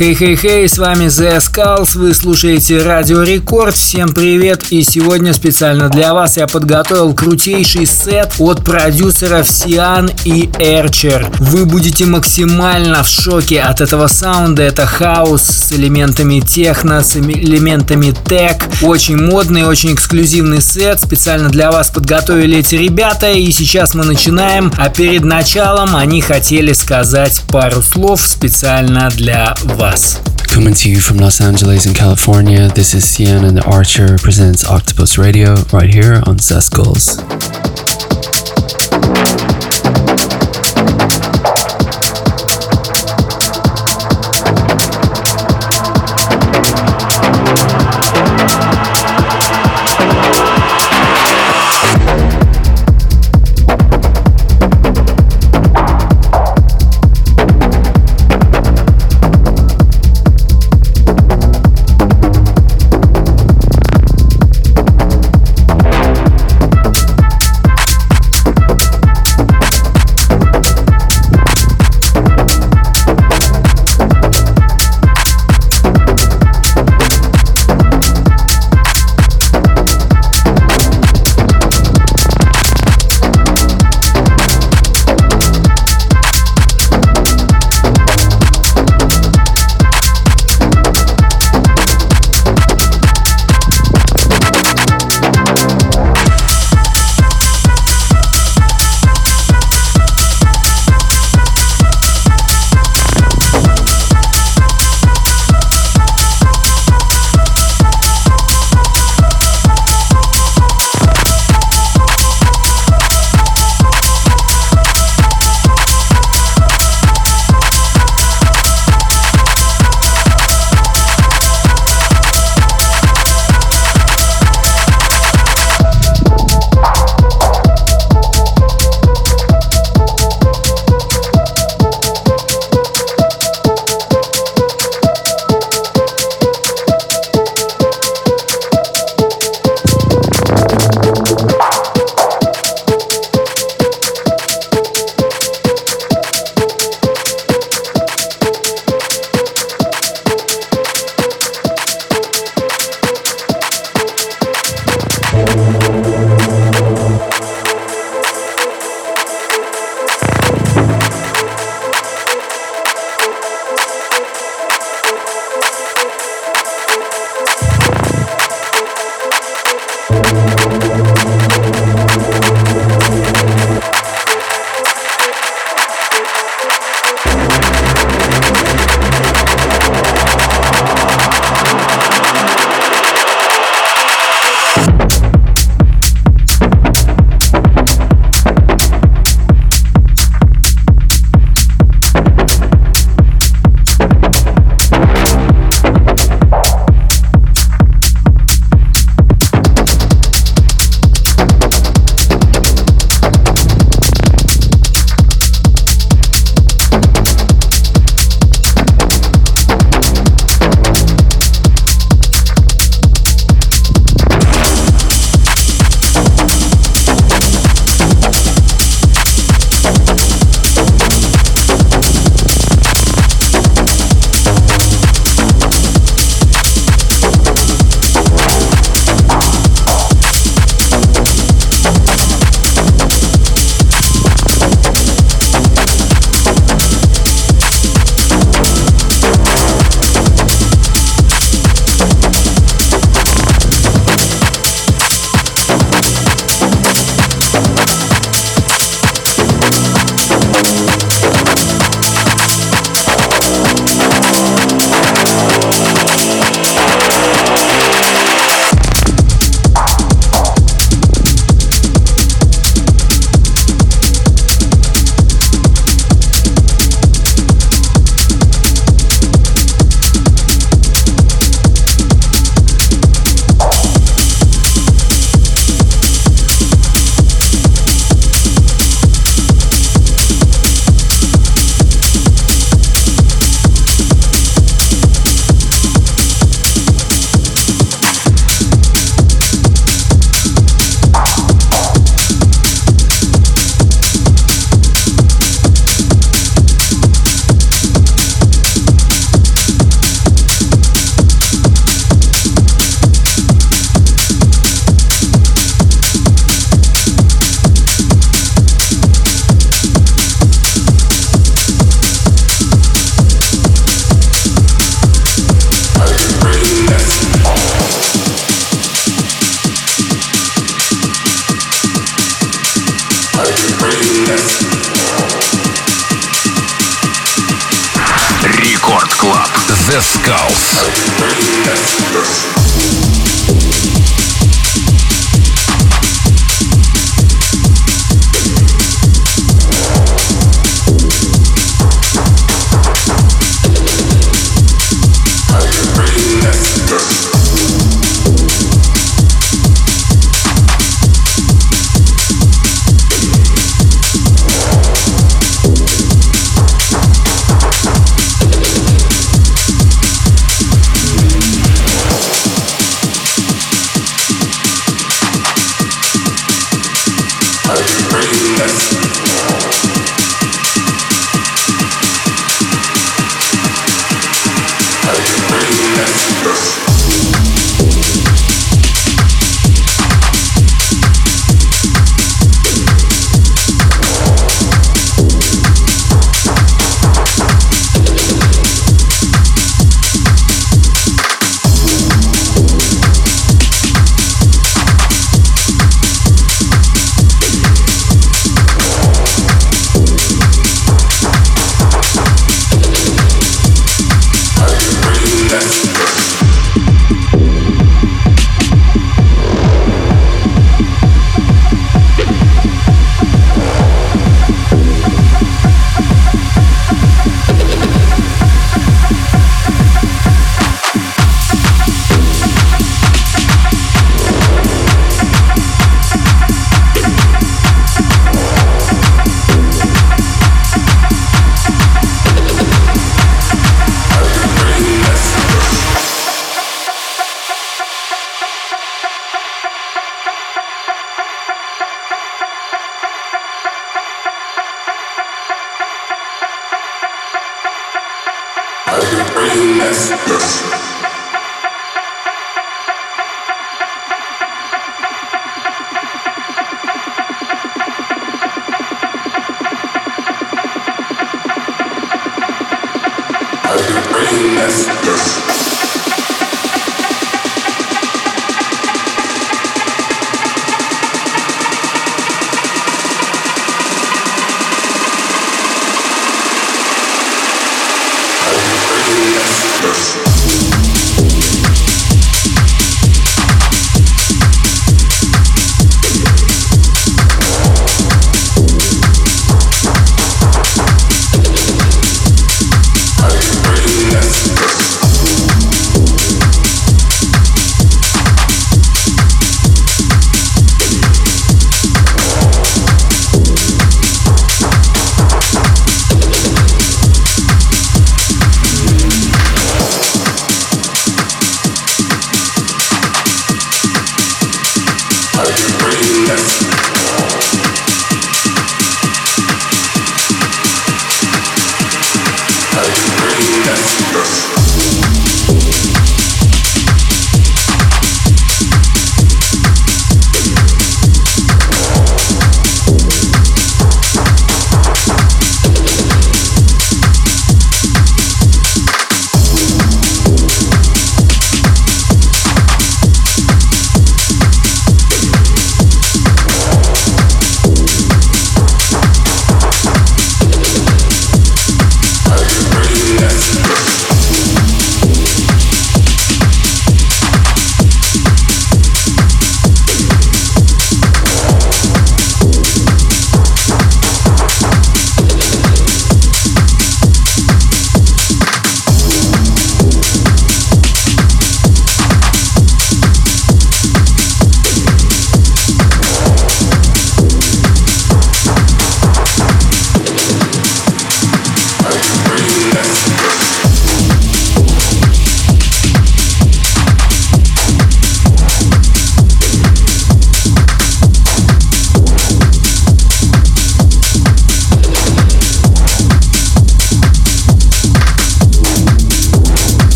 Хей-хей-хей, с вами The Skulls, вы слушаете Радио Рекорд, всем привет, и сегодня специально для вас я подготовил крутейший сет от продюсеров Сиан и Эрчер. Вы будете максимально в шоке от этого саунда, это хаос с элементами техно, с элементами тек, очень модный, очень эксклюзивный сет, специально для вас подготовили эти ребята, и сейчас мы начинаем, а перед началом они хотели сказать пару слов специально для вас. Coming to you from Los Angeles in California, this is Cian and the Archer presents Octopus Radio right here on Zeskulls.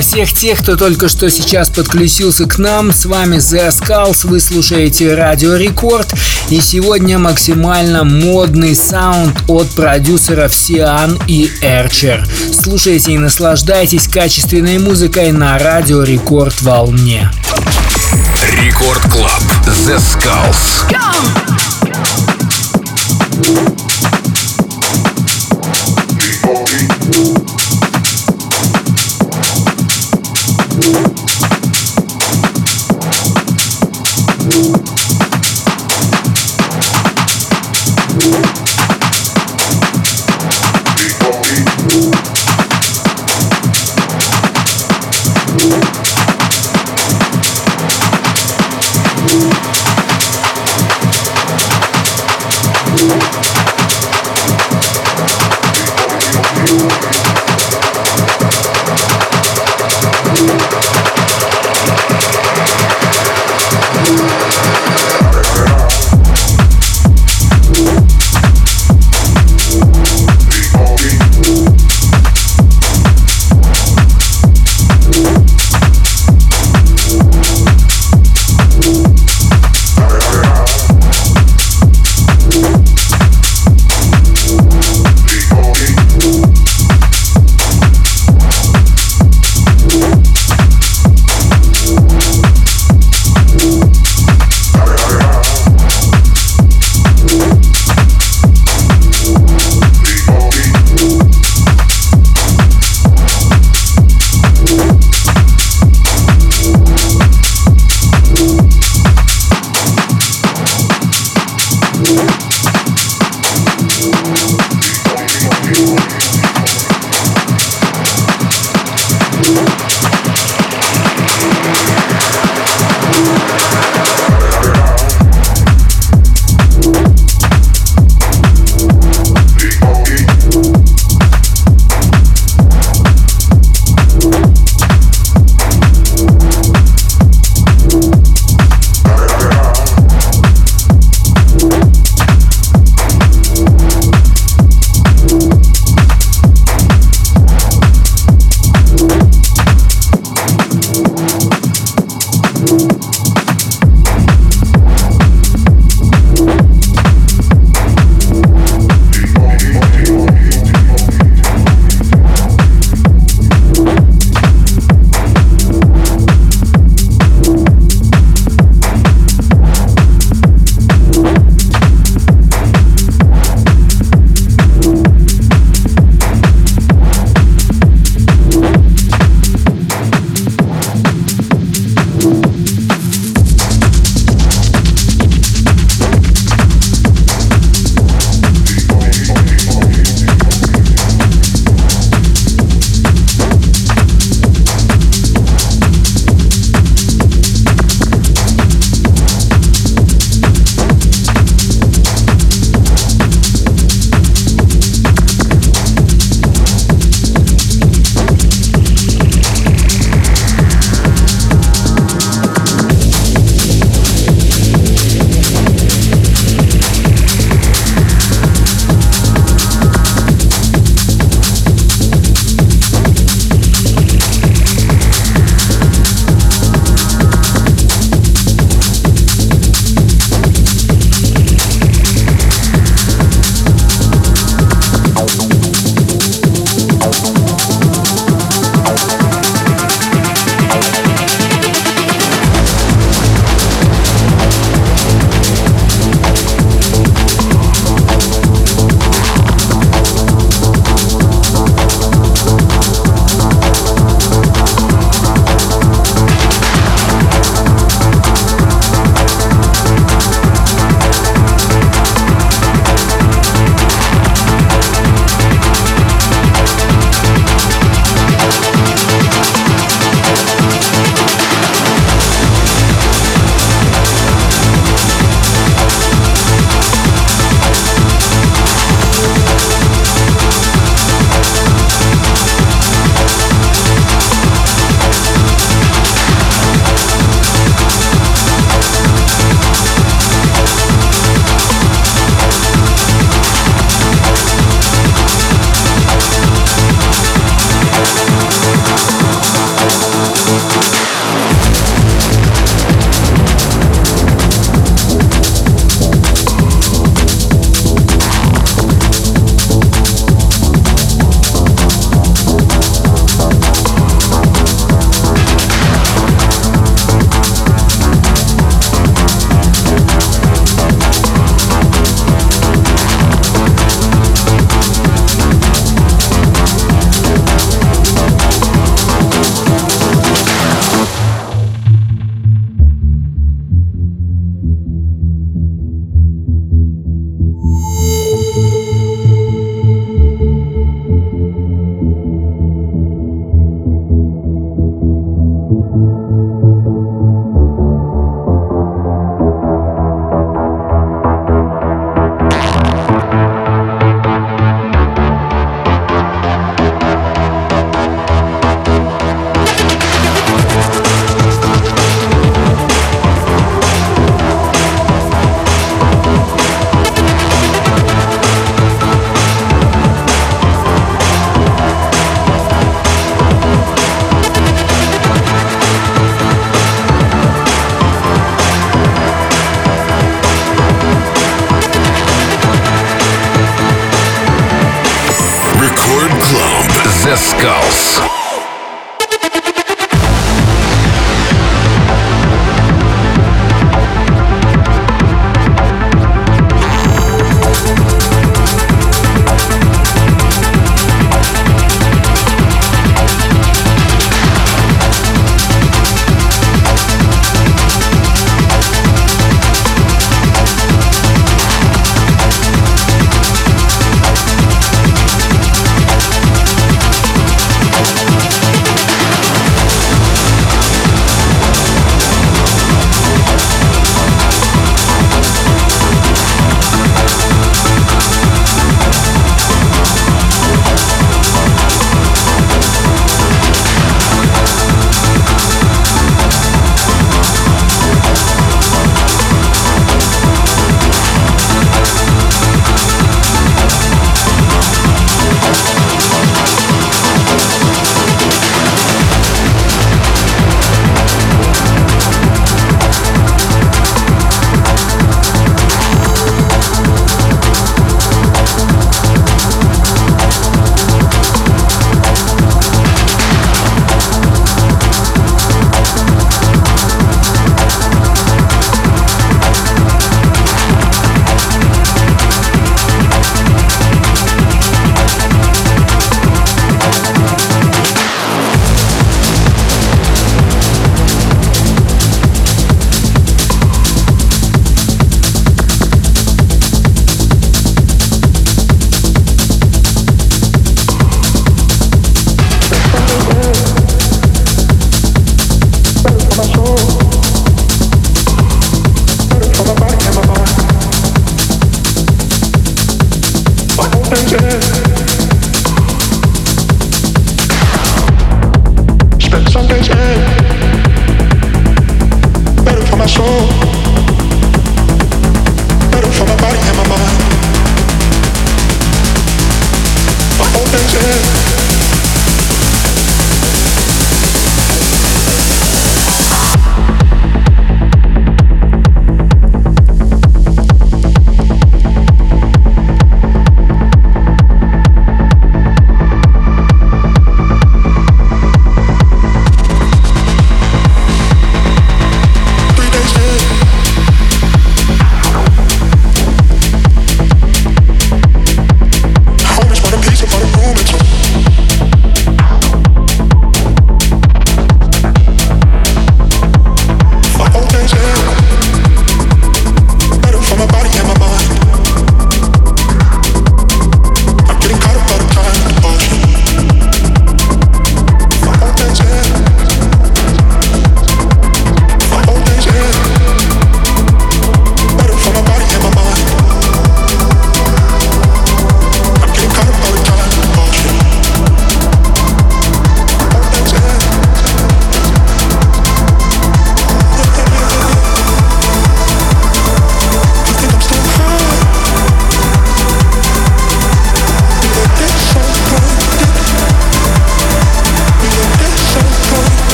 Для всех тех, кто только что сейчас подключился к нам, с вами The Skulls, вы слушаете Радио Рекорд, и сегодня максимально модный саунд от продюсеров Сиан и Эрчер. Слушайте и наслаждайтесь качественной музыкой на Радио Рекорд волне. Record Club The Skulls. Go!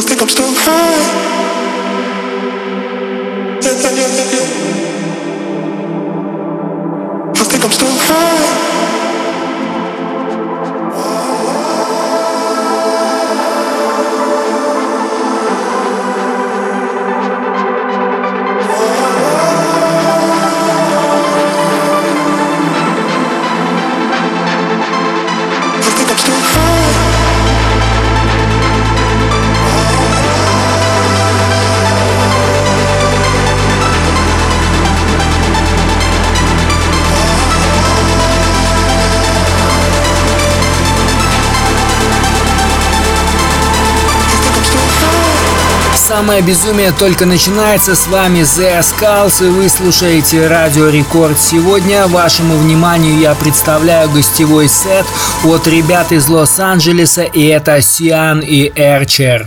I think I'm still high. Самое безумие только начинается. С вами The Skulls и вы слушаете Радио Рекорд. Сегодня вашему вниманию я представляю гостевой сет от ребят из Лос-Анджелеса и это Сиан и Эрчер.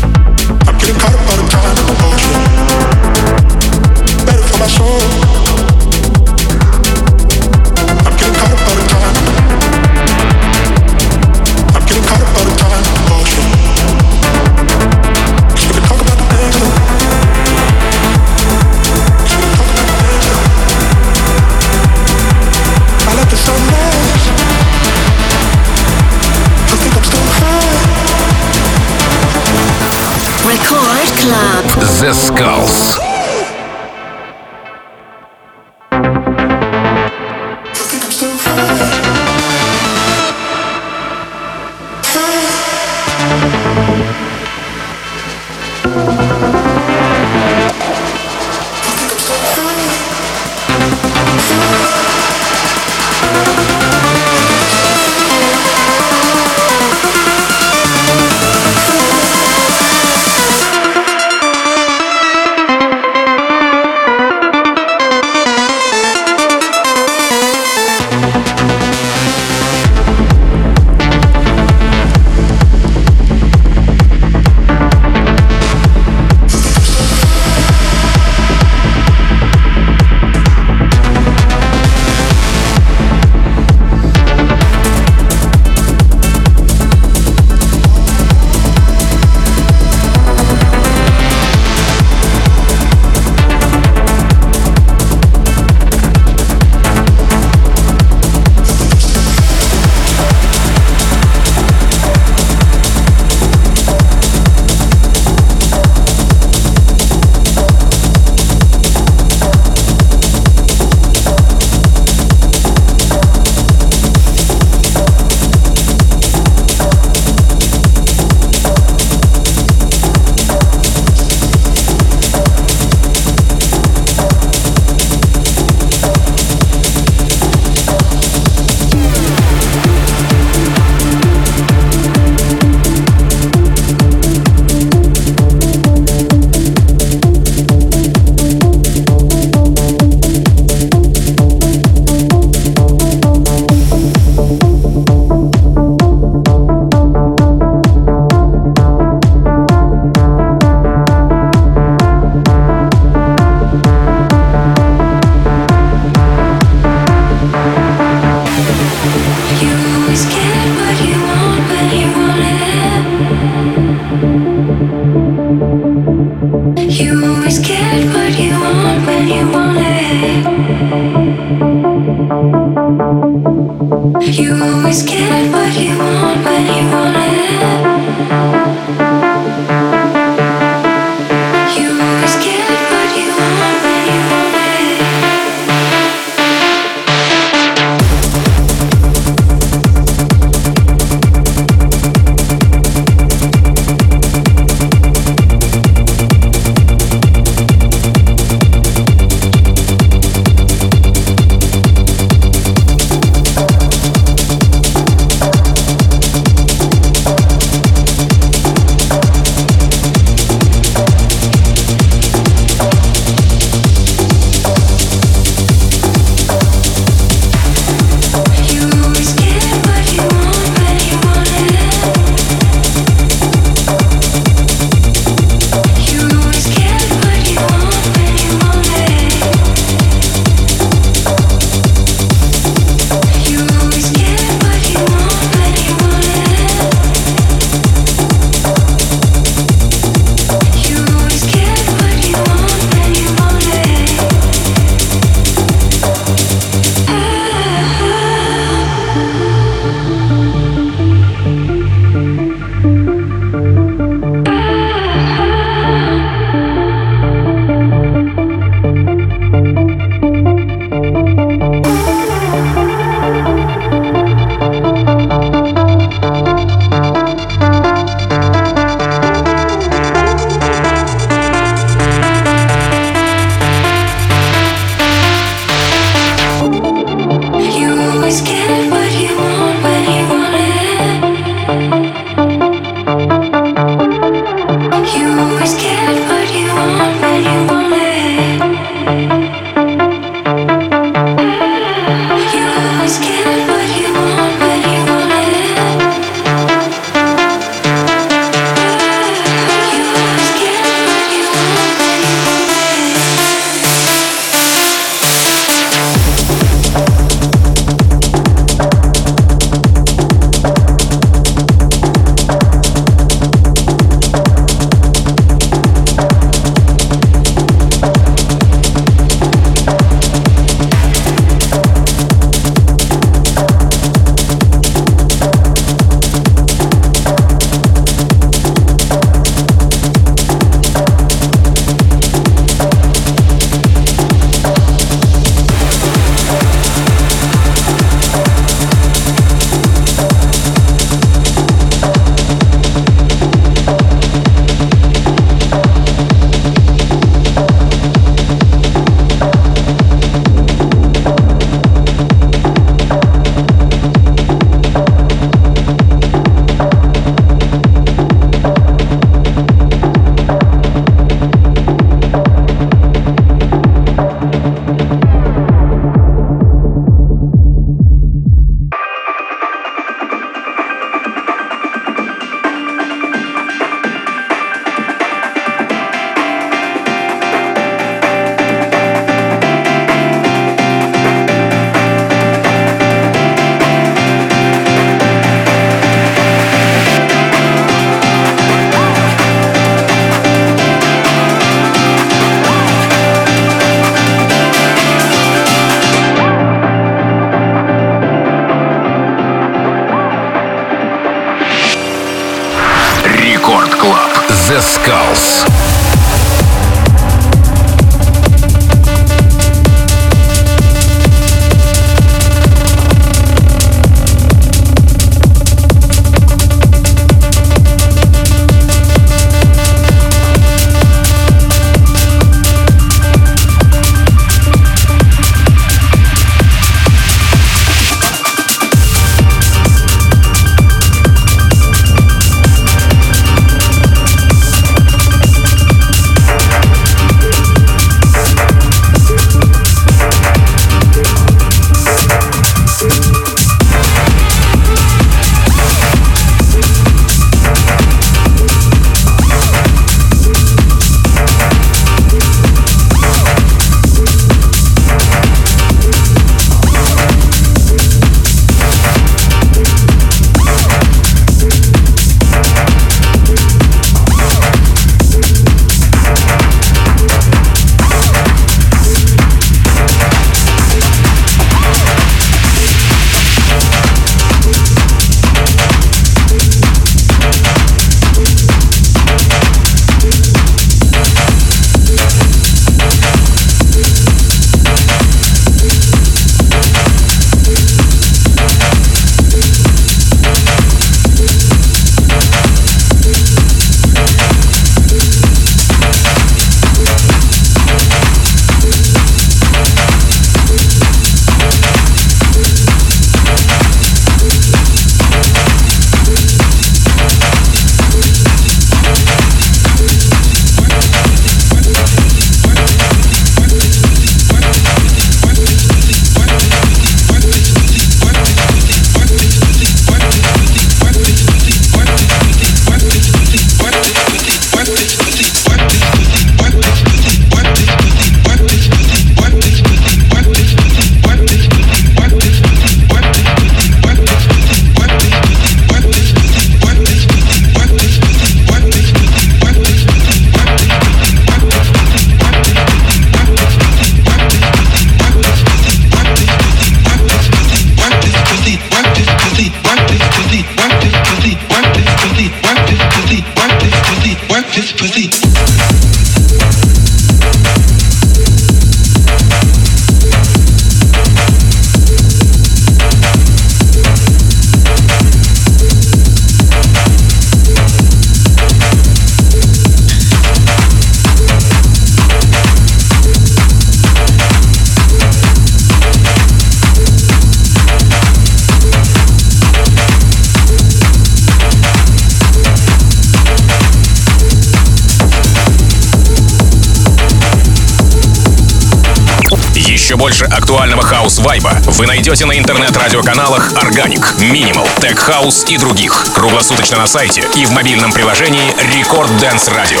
Больше актуального хаус-вайба вы найдете на интернет-радиоканалах Organic, Minimal, Tech House и других. Круглосуточно на сайте и в мобильном приложении Record Dance Radio.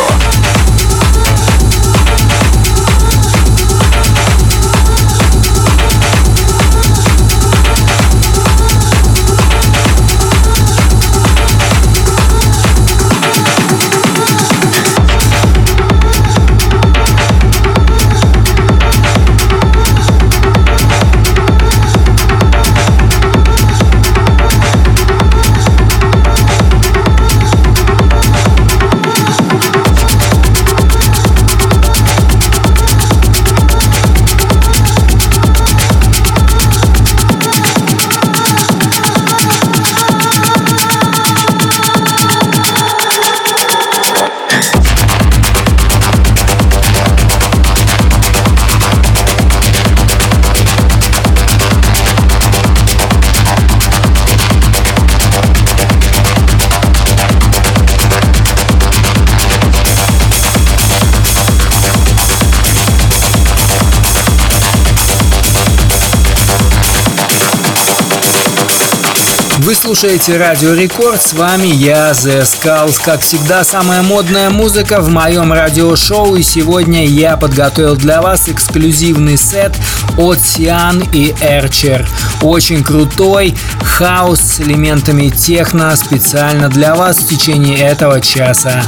Вы слушаете Радио Рекорд, с вами я, The Skulls. Как всегда, самая модная музыка в моем радиошоу, и сегодня я подготовил для вас эксклюзивный сет от Сиан и Эрчер. Очень крутой хаос с элементами техно специально для вас в течение этого часа.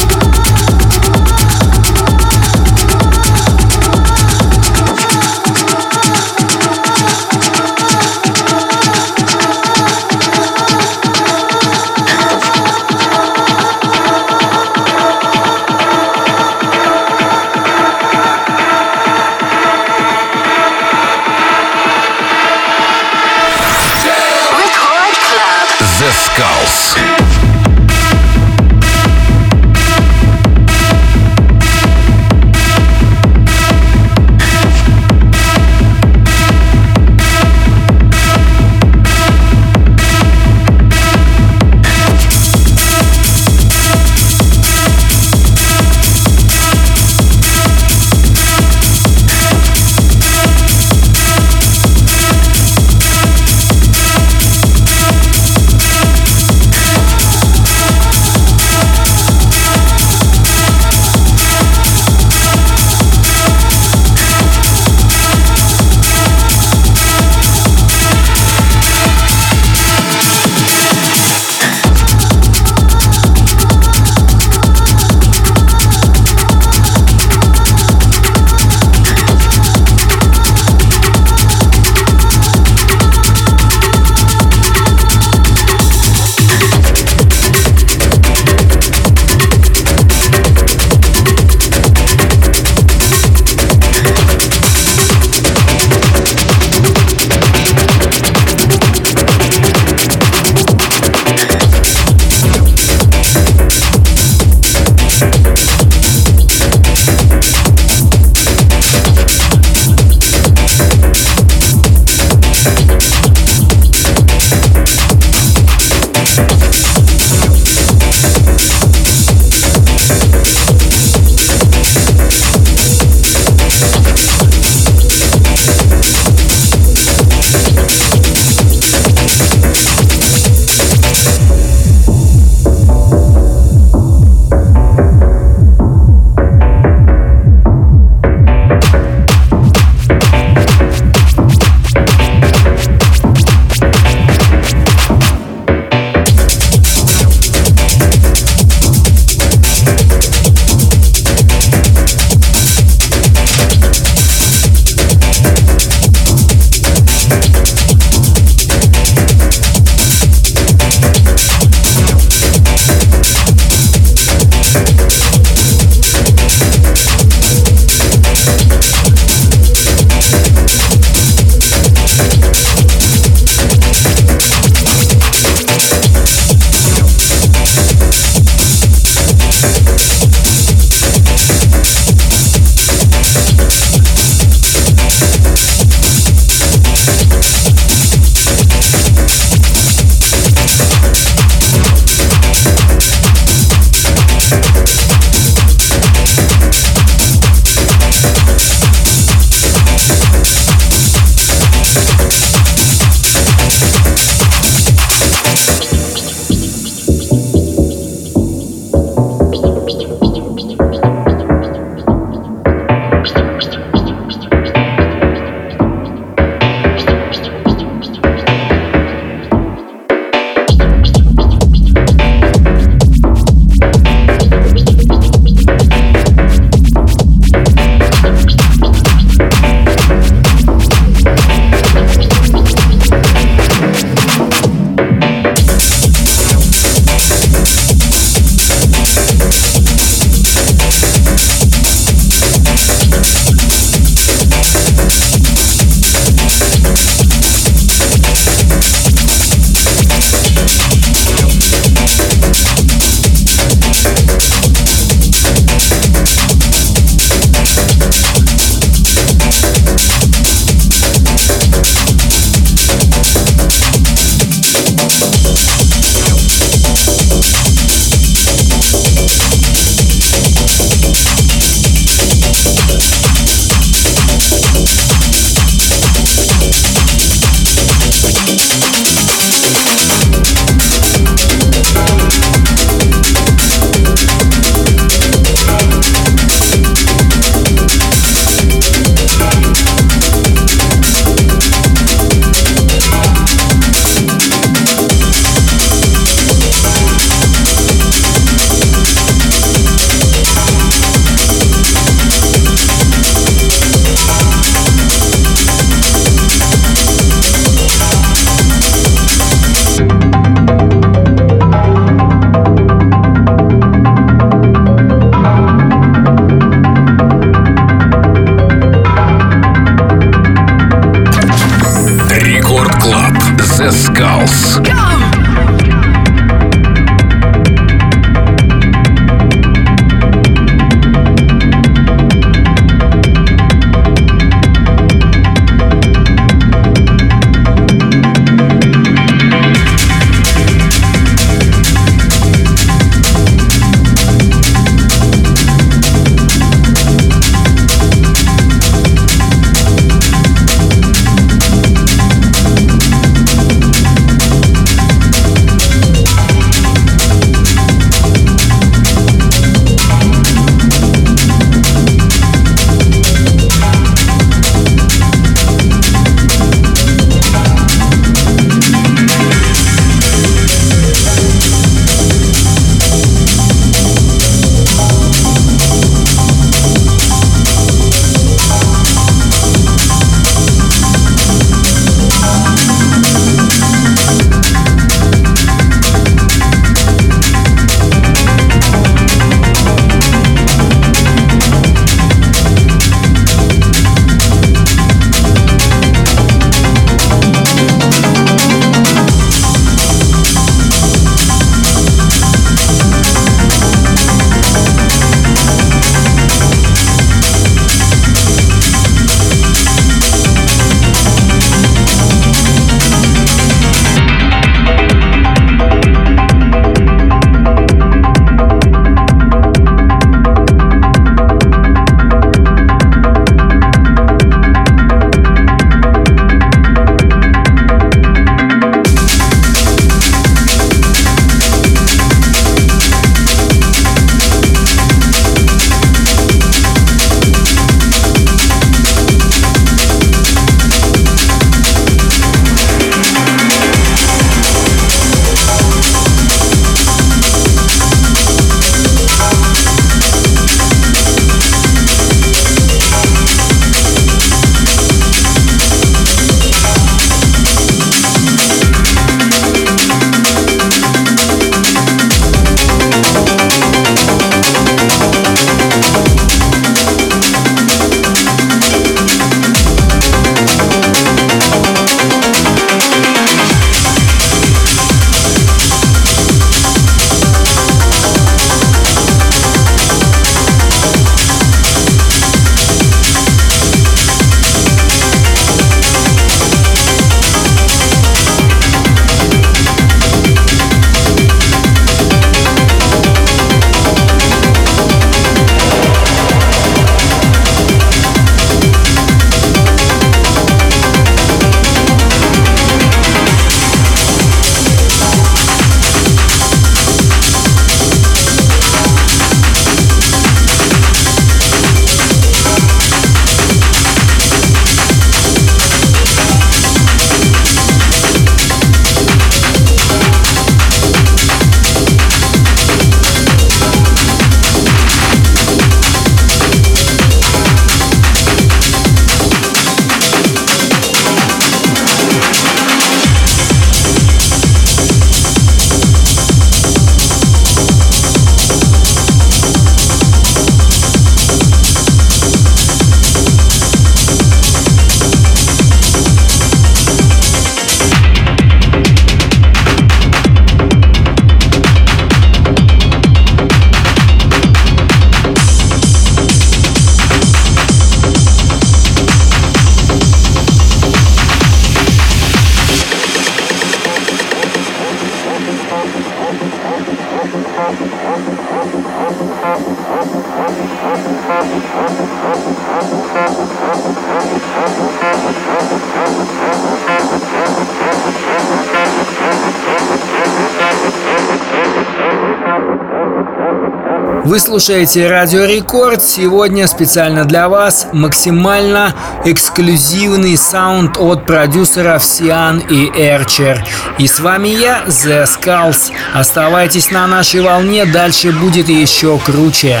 Вы слушаете Радио Рекорд. Сегодня специально для вас максимально эксклюзивный саунд от продюсеров Сиан и Эрчер. И с вами я, The Skulls. Оставайтесь на нашей волне, дальше будет еще круче.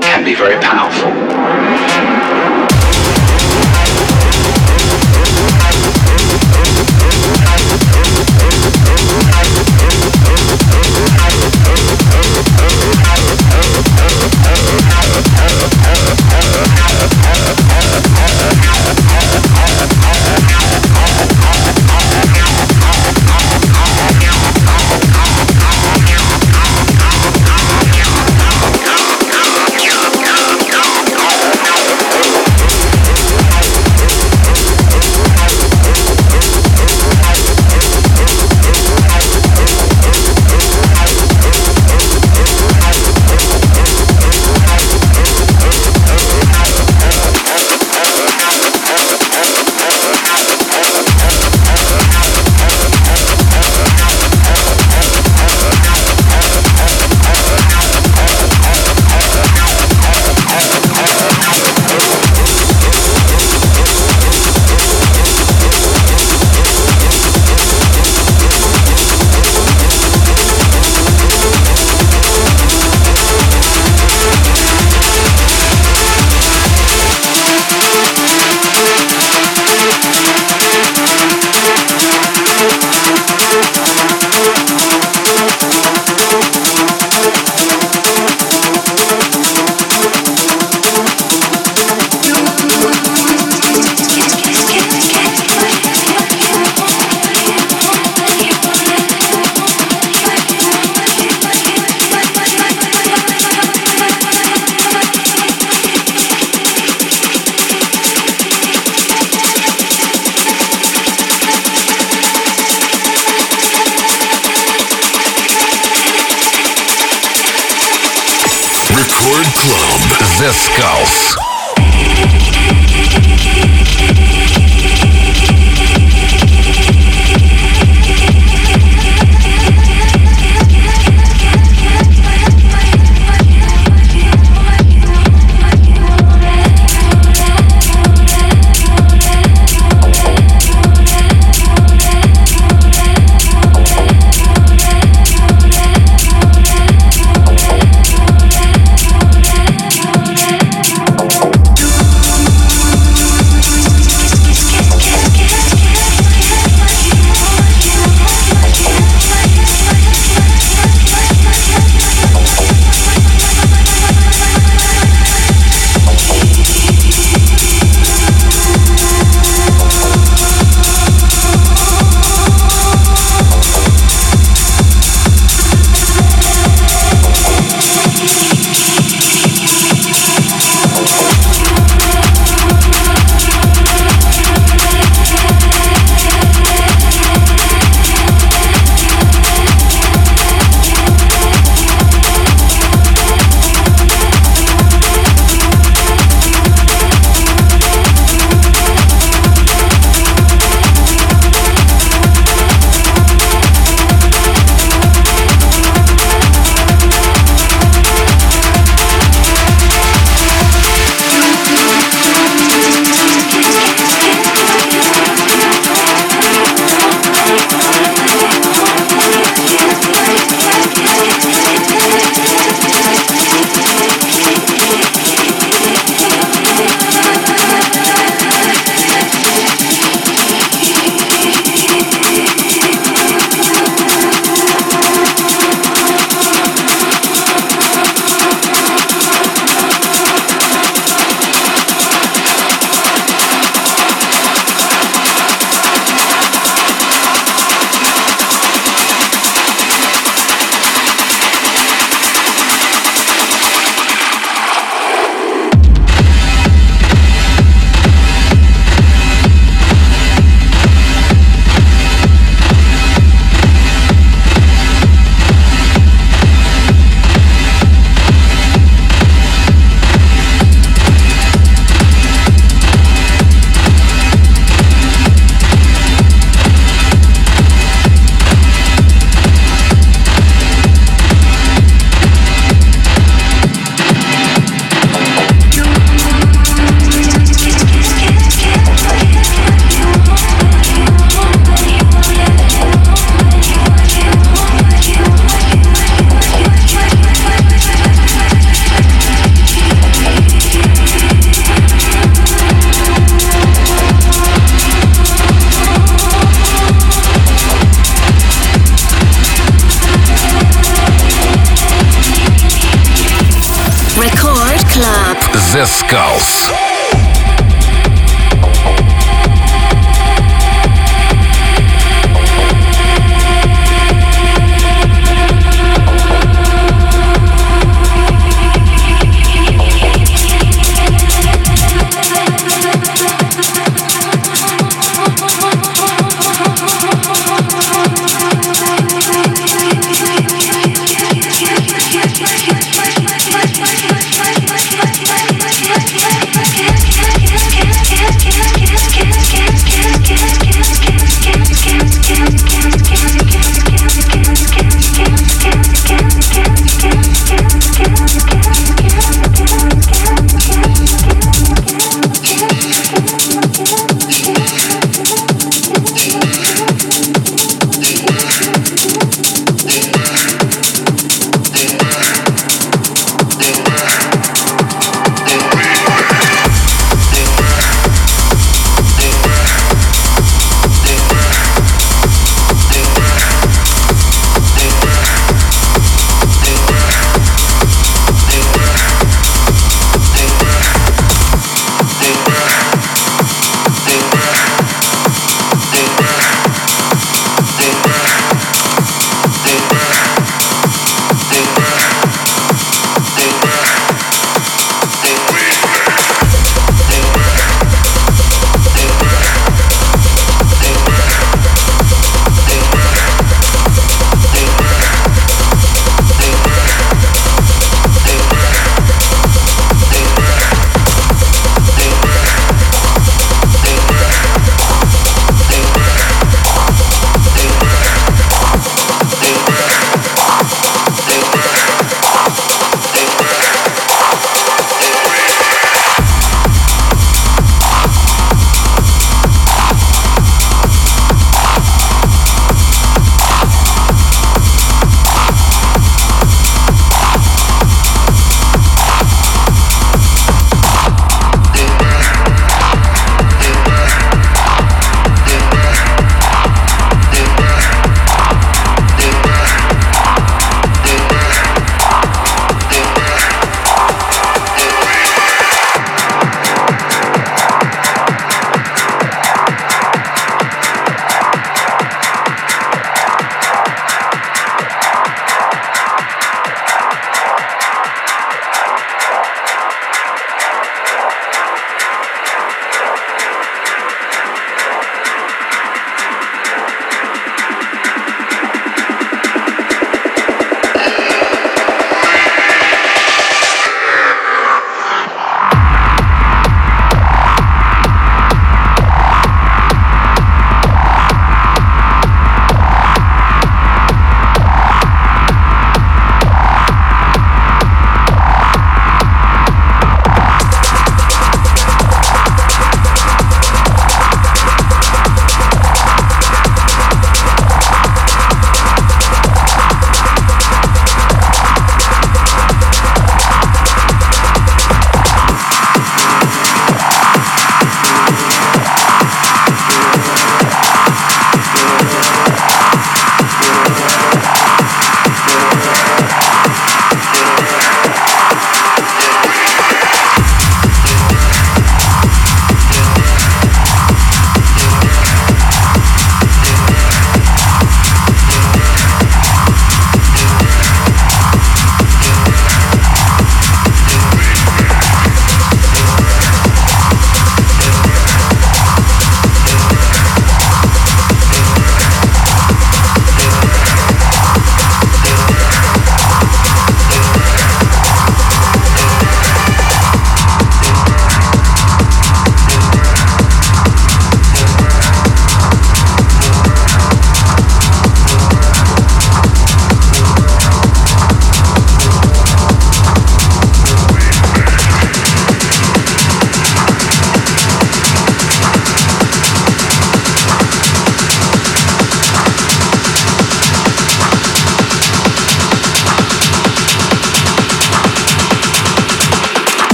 can be very powerful.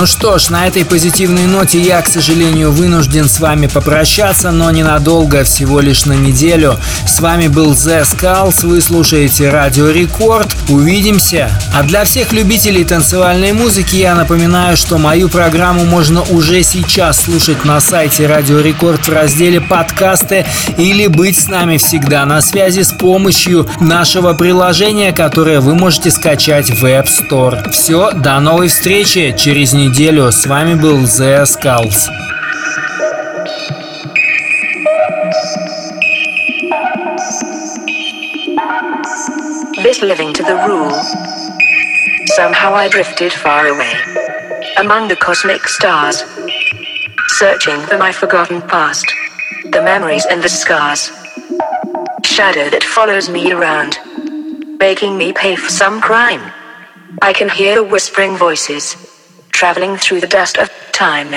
Ну что ж, на этой позитивной ноте я, к сожалению, вынужден с вами попрощаться, но ненадолго, всего лишь на неделю. С вами был The Skulls, вы слушаете Радио Рекорд. Увидимся! А для всех любителей танцевальной музыки я напоминаю, что мою программу можно уже сейчас слушать на сайте Радио Рекорд в разделе «Подкасты» или быть с нами всегда на связи с помощью нашего приложения, которое вы можете скачать в App Store. Все, до новой встречи через неделю. С вами был The Skulls. This living to the rule. Somehow I drifted far away. Among the cosmic stars. Searching for my forgotten past. The memories and the scars. Shadow that follows me around. Making me pay for some crime. I can hear the whispering voices. Traveling through the dust of time.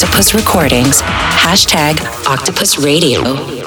Octopus Recordings, hashtag Octopus Radio.